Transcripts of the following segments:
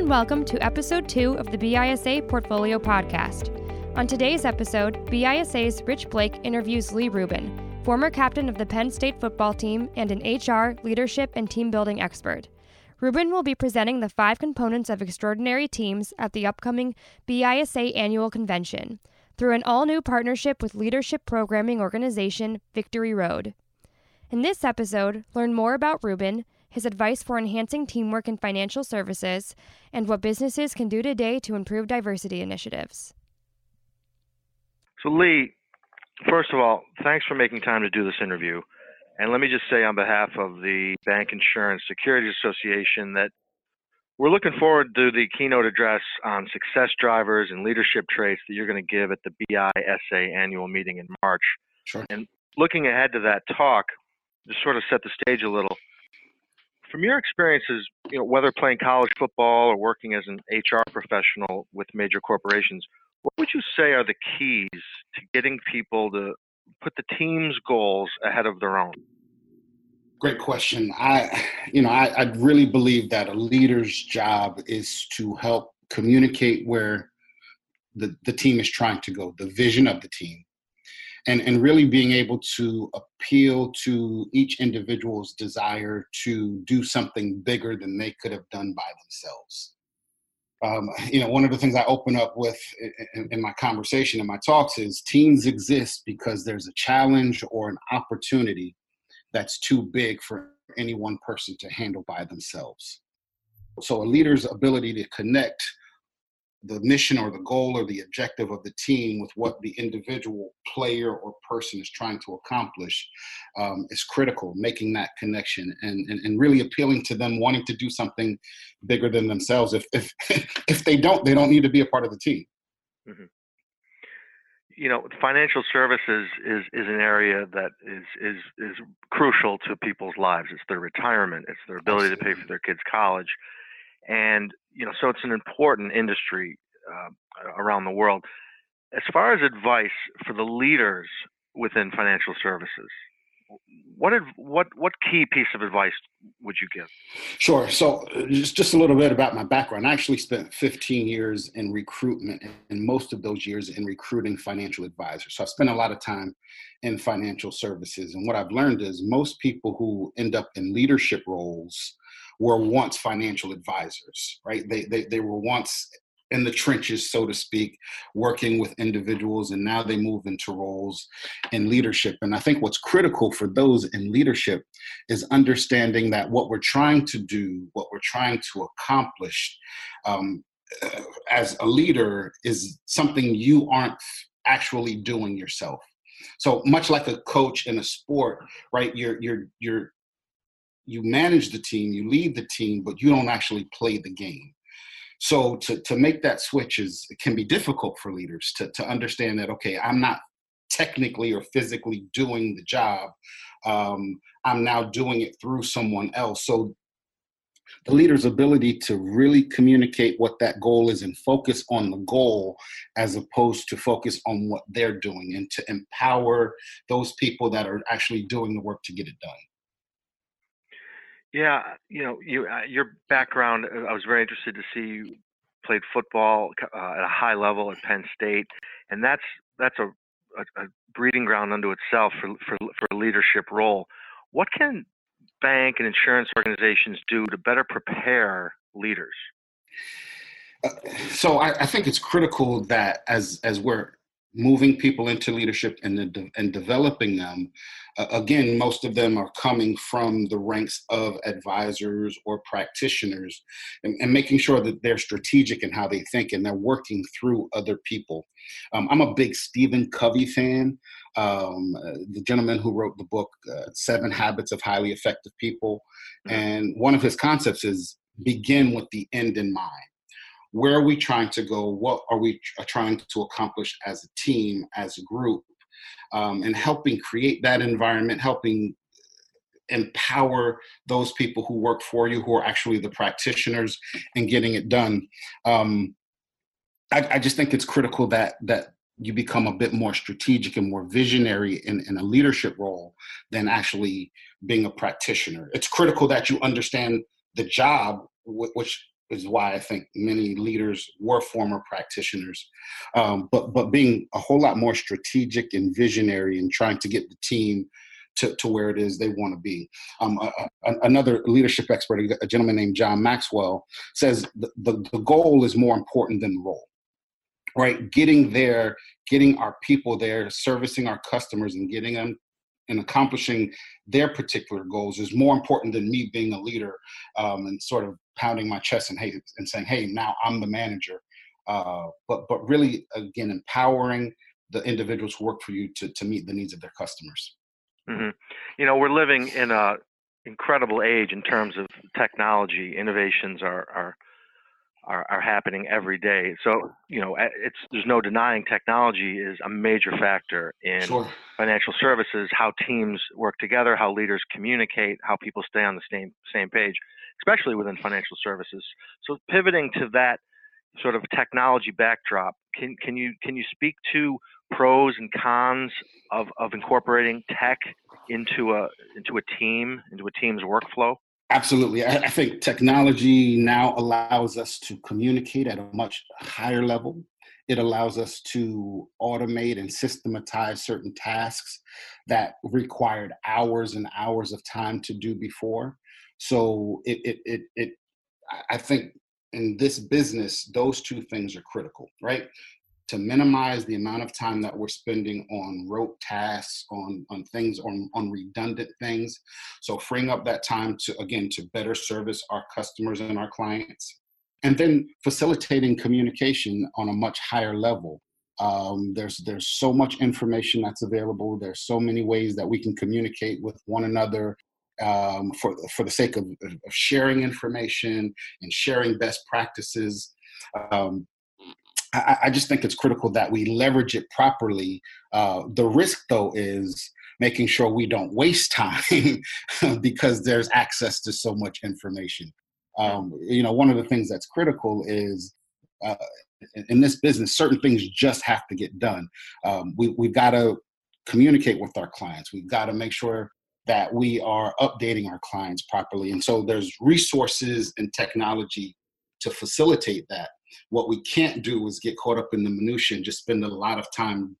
and welcome to episode two of the BISA Portfolio Podcast. On today's episode, BISA's Rich Blake interviews Lee Rubin, former captain of the Penn State football team and an HR, leadership, and team building expert. Rubin will be presenting the five components of extraordinary teams at the upcoming BISA annual convention through an all new partnership with leadership programming organization Victory Road. In this episode, learn more about Rubin, his advice for enhancing teamwork in financial services, and what businesses can do today to improve diversity initiatives. So, Lee, first of all, thanks for making time to do this interview. And let me just say on behalf of the Bank Insurance Securities Association that we're looking forward to the keynote address on success drivers and leadership traits that you're going to give at the BISA annual meeting in March. Sure. And looking ahead to that talk, just sort of set the stage a little, from your experiences, you know, whether playing college football or working as an HR professional with major corporations, what would you say are the keys to getting people to put the team's goals ahead of their own? Great question. I, you know, I, I really believe that a leader's job is to help communicate where the, the team is trying to go, the vision of the team, and, and really being able to appeal to each individual's desire to do something bigger than they could have done by themselves. Um, you know, one of the things I open up with in, in, my conversation and my talks is teens exist because there's a challenge or an opportunity that's too big for any one person to handle by themselves. So a leader's ability to connect the mission or the goal or the objective of the team with what the individual player or person is trying to accomplish um, is critical making that connection and, and, and really appealing to them wanting to do something bigger than themselves. If if if they don't they don't need to be a part of the team. Mm-hmm. you know financial services is is an area that is is is crucial to people's lives. It's their retirement. It's their ability Absolutely. to pay for their kids college and you know, so it's an important industry uh, around the world. As far as advice for the leaders within financial services, what what what key piece of advice would you give? Sure. So uh, just just a little bit about my background. I actually spent 15 years in recruitment, and most of those years in recruiting financial advisors. So I spent a lot of time in financial services, and what I've learned is most people who end up in leadership roles were once financial advisors, right? They, they, they were once in the trenches, so to speak, working with individuals, and now they move into roles in leadership. And I think what's critical for those in leadership is understanding that what we're trying to do, what we're trying to accomplish um, uh, as a leader is something you aren't actually doing yourself. So much like a coach in a sport, right? You're you're you're you manage the team, you lead the team, but you don't actually play the game. So to, to make that switch is it can be difficult for leaders to, to understand that okay, I'm not technically or physically doing the job. Um, I'm now doing it through someone else. So the leader's ability to really communicate what that goal is and focus on the goal as opposed to focus on what they're doing and to empower those people that are actually doing the work to get it done. Yeah, you know, you uh, your background. Uh, I was very interested to see you played football uh, at a high level at Penn State, and that's that's a, a, a breeding ground unto itself for, for for a leadership role. What can bank and insurance organizations do to better prepare leaders? Uh, so I, I, think it's critical that as as we're moving people into leadership and, de- and developing them. Uh, again, most of them are coming from the ranks of advisors or practitioners and, and, making sure that they're strategic in how they think and they're working through other people. Um, I'm a big Stephen Covey fan, um, uh, the gentleman who wrote the book, uh, Seven Habits of Highly Effective People. Mm-hmm. And one of his concepts is begin with the end in mind where are we trying to go? What are we trying to accomplish as a team as a group? Um, and helping create that environment helping empower those people who work for you who are actually the practitioners and getting it done. Um, I, I, just think it's critical that that you become a bit more strategic and more visionary in, in a leadership role than actually being a practitioner. It's critical that you understand the job which is why I think many leaders were former practitioners. Um, but but being a whole lot more strategic and visionary and trying to get the team to, to where it is they want to be. Um, a, a, another leadership expert, a gentleman named John Maxwell, says the, the, the goal is more important than the role right getting there getting our people there servicing our customers and getting them and accomplishing their particular goals is more important than me being a leader um, and sort of pounding my chest and hey and saying hey now i'm the manager. Uh, but but really again empowering the individuals who work for you to to meet the needs of their customers. Mm-hmm. you know we're living in a incredible age in terms of technology. Innovations are are are, are happening mm-hmm. every day. So you know, it's there's no denying technology is a major factor in sure. financial services. How teams work together, how leaders communicate, how people stay on the same same page, especially within financial services. So pivoting to that sort of technology backdrop, can can you can you speak to pros and cons of, of incorporating tech into a into a team into a team's workflow? Absolutely. I, I, think technology now allows us to communicate at a much higher level. It allows us to automate and systematize certain tasks that required hours and hours of time to do before. So it, it, it, it I think in this business, those two things are critical, right? To minimize the amount of time that we're spending on rote tasks, on, on things, on, on redundant things. So freeing up that time to, again, to better service our customers and our clients. And then facilitating communication on a much higher level. Um, there's there's so much information that's available. There's so many ways that we can communicate with one another um, for for the sake of, of, sharing information and sharing best practices. Um, I, I, just think it's critical that we leverage it properly. Uh, the risk, though, is making sure we don't waste time because there's access to so much information. Um, you know, one of the things that's critical is uh, in this business, certain things just have to get done. Um, we, we've got to communicate with our clients. We've got to make sure that we are updating our clients properly. And so there's resources and technology to facilitate that. What we can't do is get caught up in the minutia and just spend a lot of time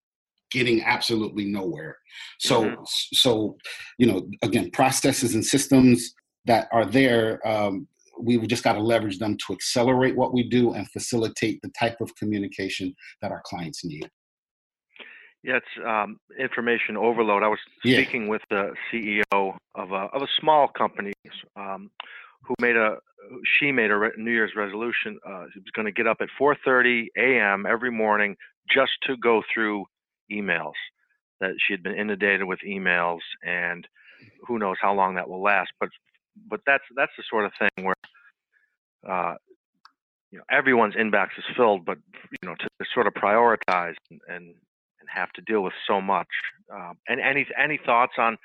getting absolutely nowhere. So, mm-hmm. so you know, again, processes and systems that are there, um, we've just got to leverage them to accelerate what we do and facilitate the type of communication that our clients need. Yeah, it's um, information overload. I was speaking yeah. with the CEO of a of a small company um, who made a she made a New Year's resolution. Uh, she was going to get up at 4:30 a.m. every morning just to go through emails. That she had been inundated with emails, and who knows how long that will last. But but that's that's the sort of thing where uh, you know everyone's inbox is filled, but you know to, to sort of prioritize and, and, and have to deal with so much. Uh, and any any thoughts on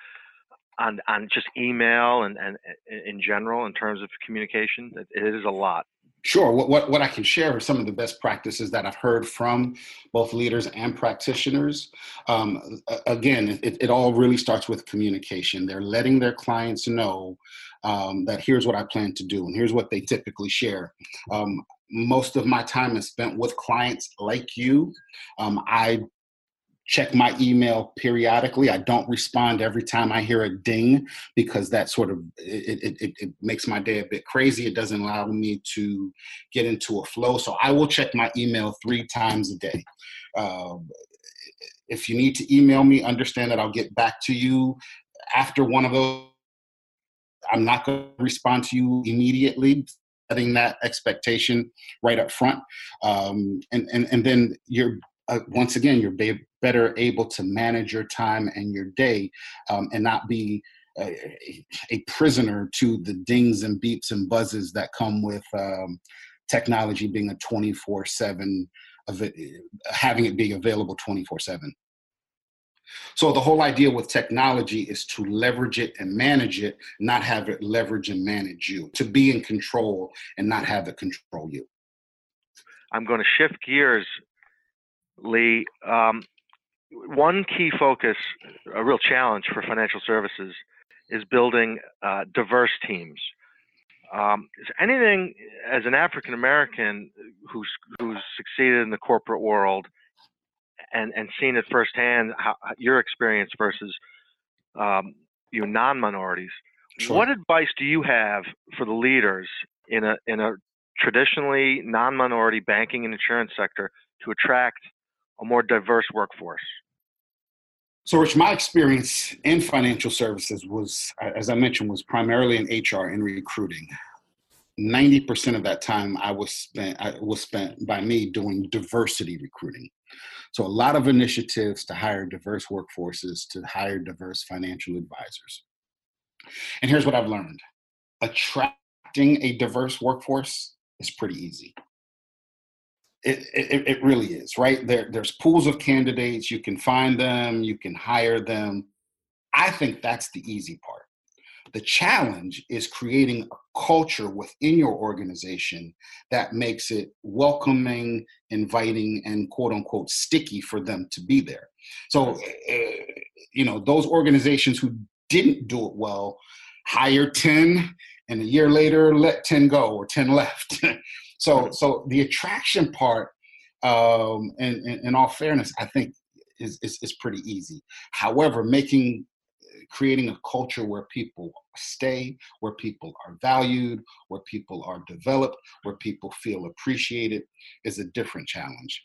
on on just email and and in general in terms of communication? It, is a lot. Sure. What, what, what I can share are some of the best practices that I've heard from both leaders and practitioners. Um, again, it, it all really starts with communication. They're letting their clients know um, that here's what I plan to do, and here's what they typically share. Um, most of my time is spent with clients like you. Um, I check my email periodically. I don't respond every time I hear a ding because that sort of it, it, it, makes my day a bit crazy. It doesn't allow me to get into a flow. So I will check my email three times a day. Uh, if you need to email me, understand that I'll get back to you after one of those. I'm not going to respond to you immediately setting that expectation right up front um, and, and and then you're uh, once again, you're be- better able to manage your time and your day um, and not be a, a, prisoner to the dings and beeps and buzzes that come with um, technology being a 24 7 of it, having it be available 24 7 so the whole idea with technology is to leverage it and manage it not have it leverage and manage you to be in control and not have it control you. I'm going to shift gears Lee, um, one key focus, a real challenge for financial services, is building uh, diverse teams. Um, is anything as an African American who's who's succeeded in the corporate world and and seen it firsthand, how, your experience versus um, you non-minorities? Sure. What advice do you have for the leaders in a in a traditionally non-minority banking and insurance sector to attract a more diverse workforce? So, Rich, my experience in financial services was, as I mentioned, was primarily in HR and recruiting. Ninety percent of that time I was spent I was spent by me doing diversity recruiting. So, a lot of initiatives to hire diverse workforces, to hire diverse financial advisors. And here's what I've learned: attracting a diverse workforce is pretty easy. It, it, it really is, right? There, there's pools of candidates. You can find them, you can hire them. I think that's the easy part. The challenge is creating a culture within your organization that makes it welcoming, inviting, and quote unquote sticky for them to be there. So, uh, you know, those organizations who didn't do it well hire 10 and a year later let 10 go or 10 left. So, so the attraction part, um, and, in all fairness, I think is, is, is pretty easy. However, making creating a culture where people stay, where people are valued, where people are developed, where people feel appreciated is a different challenge.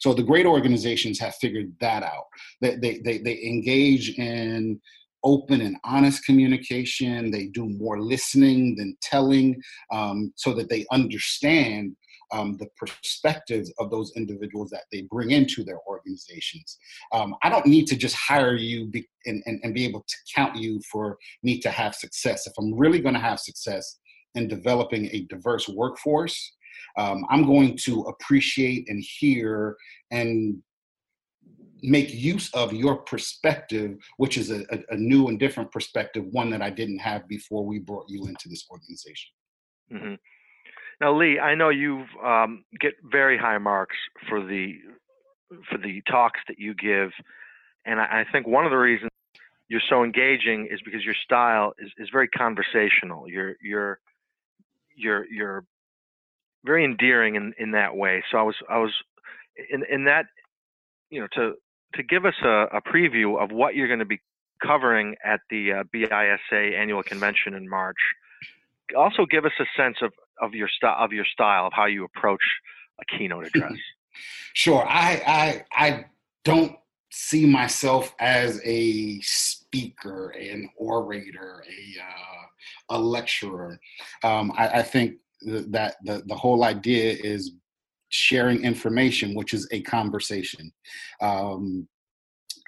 So the great organizations have figured that out. They, they, they, they engage in open and honest communication. They do more listening than telling um, so that they understand um, the perspectives of those individuals that they bring into their organizations. Um, I don't need to just hire you be, and, and, and be able to count you for me to have success. If I'm really going to have success in developing a diverse workforce, um, I'm going to appreciate and hear and make use of your perspective, which is a, a, new and different perspective, one that I didn't have before we brought you into this organization. Mm-hmm. Now, Lee, I know you um, get very high marks for the for the talks that you give, and I, I think one of the reasons you're so engaging is because your style is, is very conversational. You're you're you're you're very endearing in, in that way. So I was I was in in that you know to to give us a, a preview of what you're going to be covering at the uh, BISA annual convention in March. Also, give us a sense of, of your style of your style of how you approach a keynote address. sure, I, I I don't see myself as a speaker, an orator, a uh, a lecturer. Um, I, I, think that the the whole idea is sharing information, which is a conversation. Um,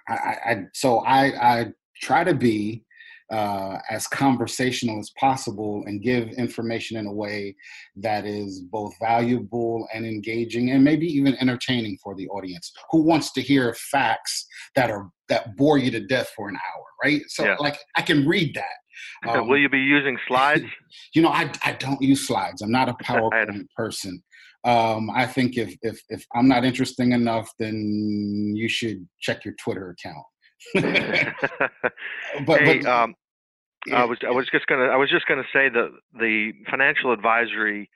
I, I, so I, I try to be uh, as conversational as possible and give information in a way that is both valuable and engaging and maybe even entertaining for the audience who wants to hear facts that are that bore you to death for an hour right so yeah. like i can read that um, will you be using slides you know I, I don't use slides i'm not a powerpoint person um, I think if if if I'm not interesting enough, then you should check your Twitter account. but, hey, but um, yeah. I was I was just gonna I was just gonna say that the financial advisory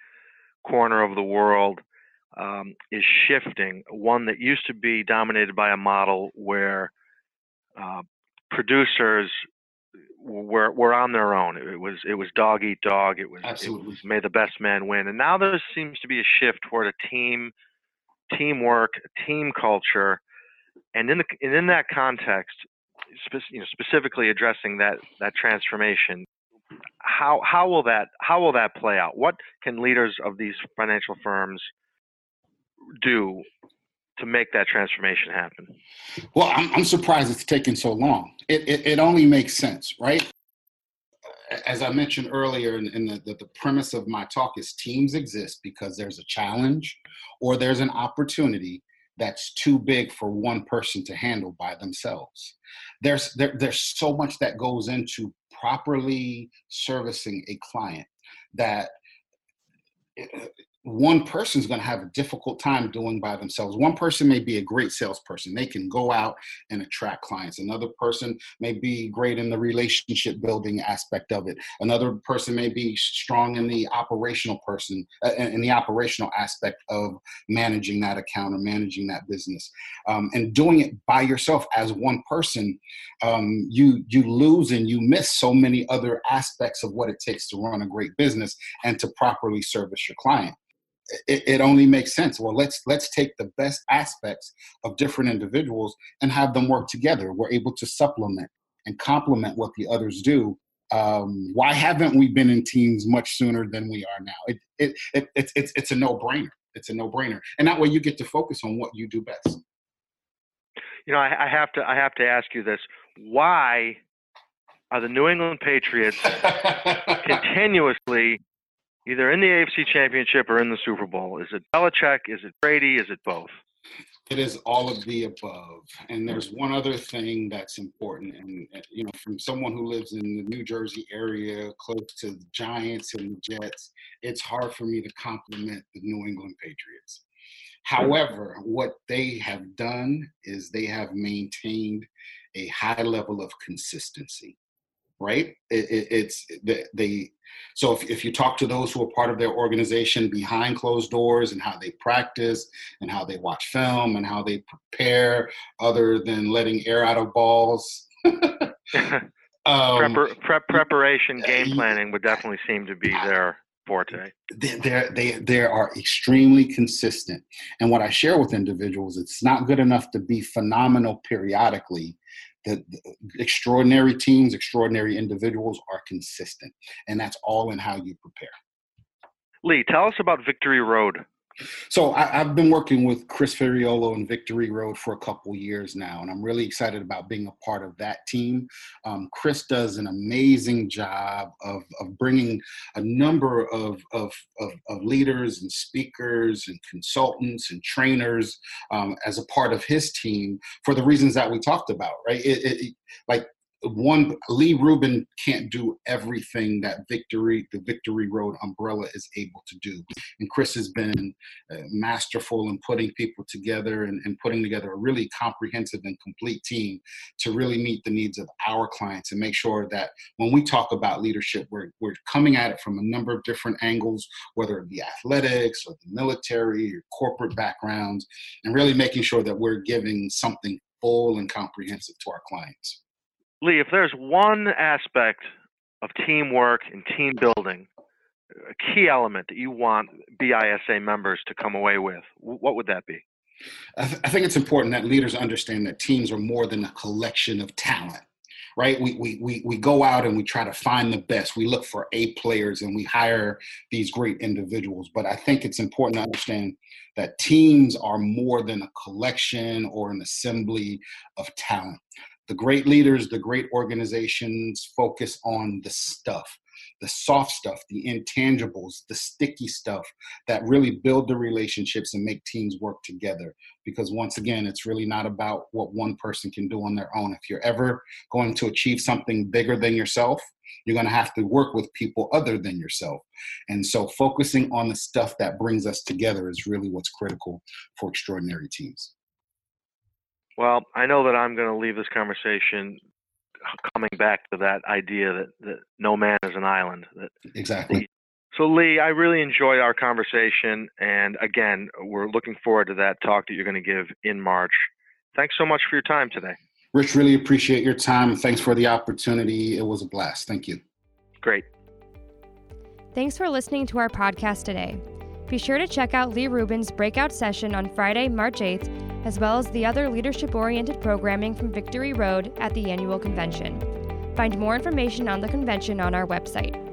corner of the world um, is shifting. One that used to be dominated by a model where uh, producers were were on their own. It was it was dog eat dog. It was Absolutely. it was may the best man win. And now there seems to be a shift toward a team teamwork, team culture, and in the and in that context, spe- you know, specifically addressing that that transformation. How how will that how will that play out? What can leaders of these financial firms do to make that transformation happen? Well, I'm, I'm surprised it's taken so long. It, it, it, only makes sense, right? As I mentioned earlier, in, in the, the, premise of my talk is teams exist because there's a challenge or there's an opportunity that's too big for one person to handle by themselves. There's there, there's so much that goes into properly servicing a client that one person's going to have a difficult time doing by themselves. One person may be a great salesperson. They can go out and attract clients. Another person may be great in the relationship building aspect of it. Another person may be strong in the operational person uh, in the operational aspect of managing that account or managing that business. Um, and doing it by yourself as one person, um, you you lose and you miss so many other aspects of what it takes to run a great business and to properly service your client it, it, only makes sense. Well, let's let's take the best aspects of different individuals and have them work together. We're able to supplement and complement what the others do. Um, why haven't we been in teams much sooner than we are now? It, it, it it's it's it's a no brainer. It's a no brainer, and that way you get to focus on what you do best. You know, I, I have to I have to ask you this: Why are the New England Patriots continuously either in the AFC Championship or in the Super Bowl? Is it Belichick? Is it Brady? Is it both? It is all of the above. And there's one other thing that's important. And, uh, you know, from someone who lives in the New Jersey area, close to the Giants and the Jets, it's hard for me to compliment the New England Patriots. However, what they have done is they have maintained a high level of consistency right? It, it, it's they. So if, if you talk to those who are part of their organization behind closed doors and how they practice and how they watch film and how they prepare, other than letting air out of balls. um, Prepar- prep preparation, game planning would definitely seem to be their forte. They they they are extremely consistent, and what I share with individuals, it's not good enough to be phenomenal periodically the, extraordinary teams, extraordinary individuals are consistent, and that's all in how you prepare. Lee, tell us about Victory Road. So I, have been working with Chris Ferriolo and Victory Road for a couple years now, and I'm really excited about being a part of that team. Um, Chris does an amazing job of, of bringing a number of, of, of, of leaders and speakers and consultants and trainers um, as a part of his team for the reasons that we talked about, right? It, it, like one Lee Rubin can't do everything that Victory, the Victory Road umbrella is able to do. And Chris has been uh, masterful in putting people together and, and, putting together a really comprehensive and complete team to really meet the needs of our clients and make sure that when we talk about leadership, we're, we're coming at it from a number of different angles, whether it be athletics or the military or corporate backgrounds, and really making sure that we're giving something full and comprehensive to our clients. Lee, if there's one aspect of teamwork and team building, a key element that you want BISA members to come away with, what would that be? I, th- I think it's important that leaders understand that teams are more than a collection of talent right? We, we, we, we go out and we try to find the best. We look for A players and we hire these great individuals. But I think it's important to understand that teams are more than a collection or an assembly of talent the great leaders, the great organizations focus on the stuff, the soft stuff, the intangibles, the sticky stuff that really build the relationships and make teams work together. Because once again, it's really not about what one person can do on their own. If you're ever going to achieve something bigger than yourself, you're going to have to work with people other than yourself. And so focusing on the stuff that brings us together is really what's critical for extraordinary teams. Well, I know that I'm going to leave this conversation coming back to that idea that, that no man is an island. That exactly. so, Lee, I really enjoyed our conversation, and again, we're looking forward to that talk that you're going to give in March. Thanks so much for your time today. Rich, really appreciate your time. Thanks for the opportunity. It was a blast. Thank you. Great. Thanks for listening to our podcast today. Be sure to check out Lee Rubin's breakout session on Friday, March 8th as well as the other leadership oriented programming from Victory Road at the annual convention. Find more information on the convention on our website.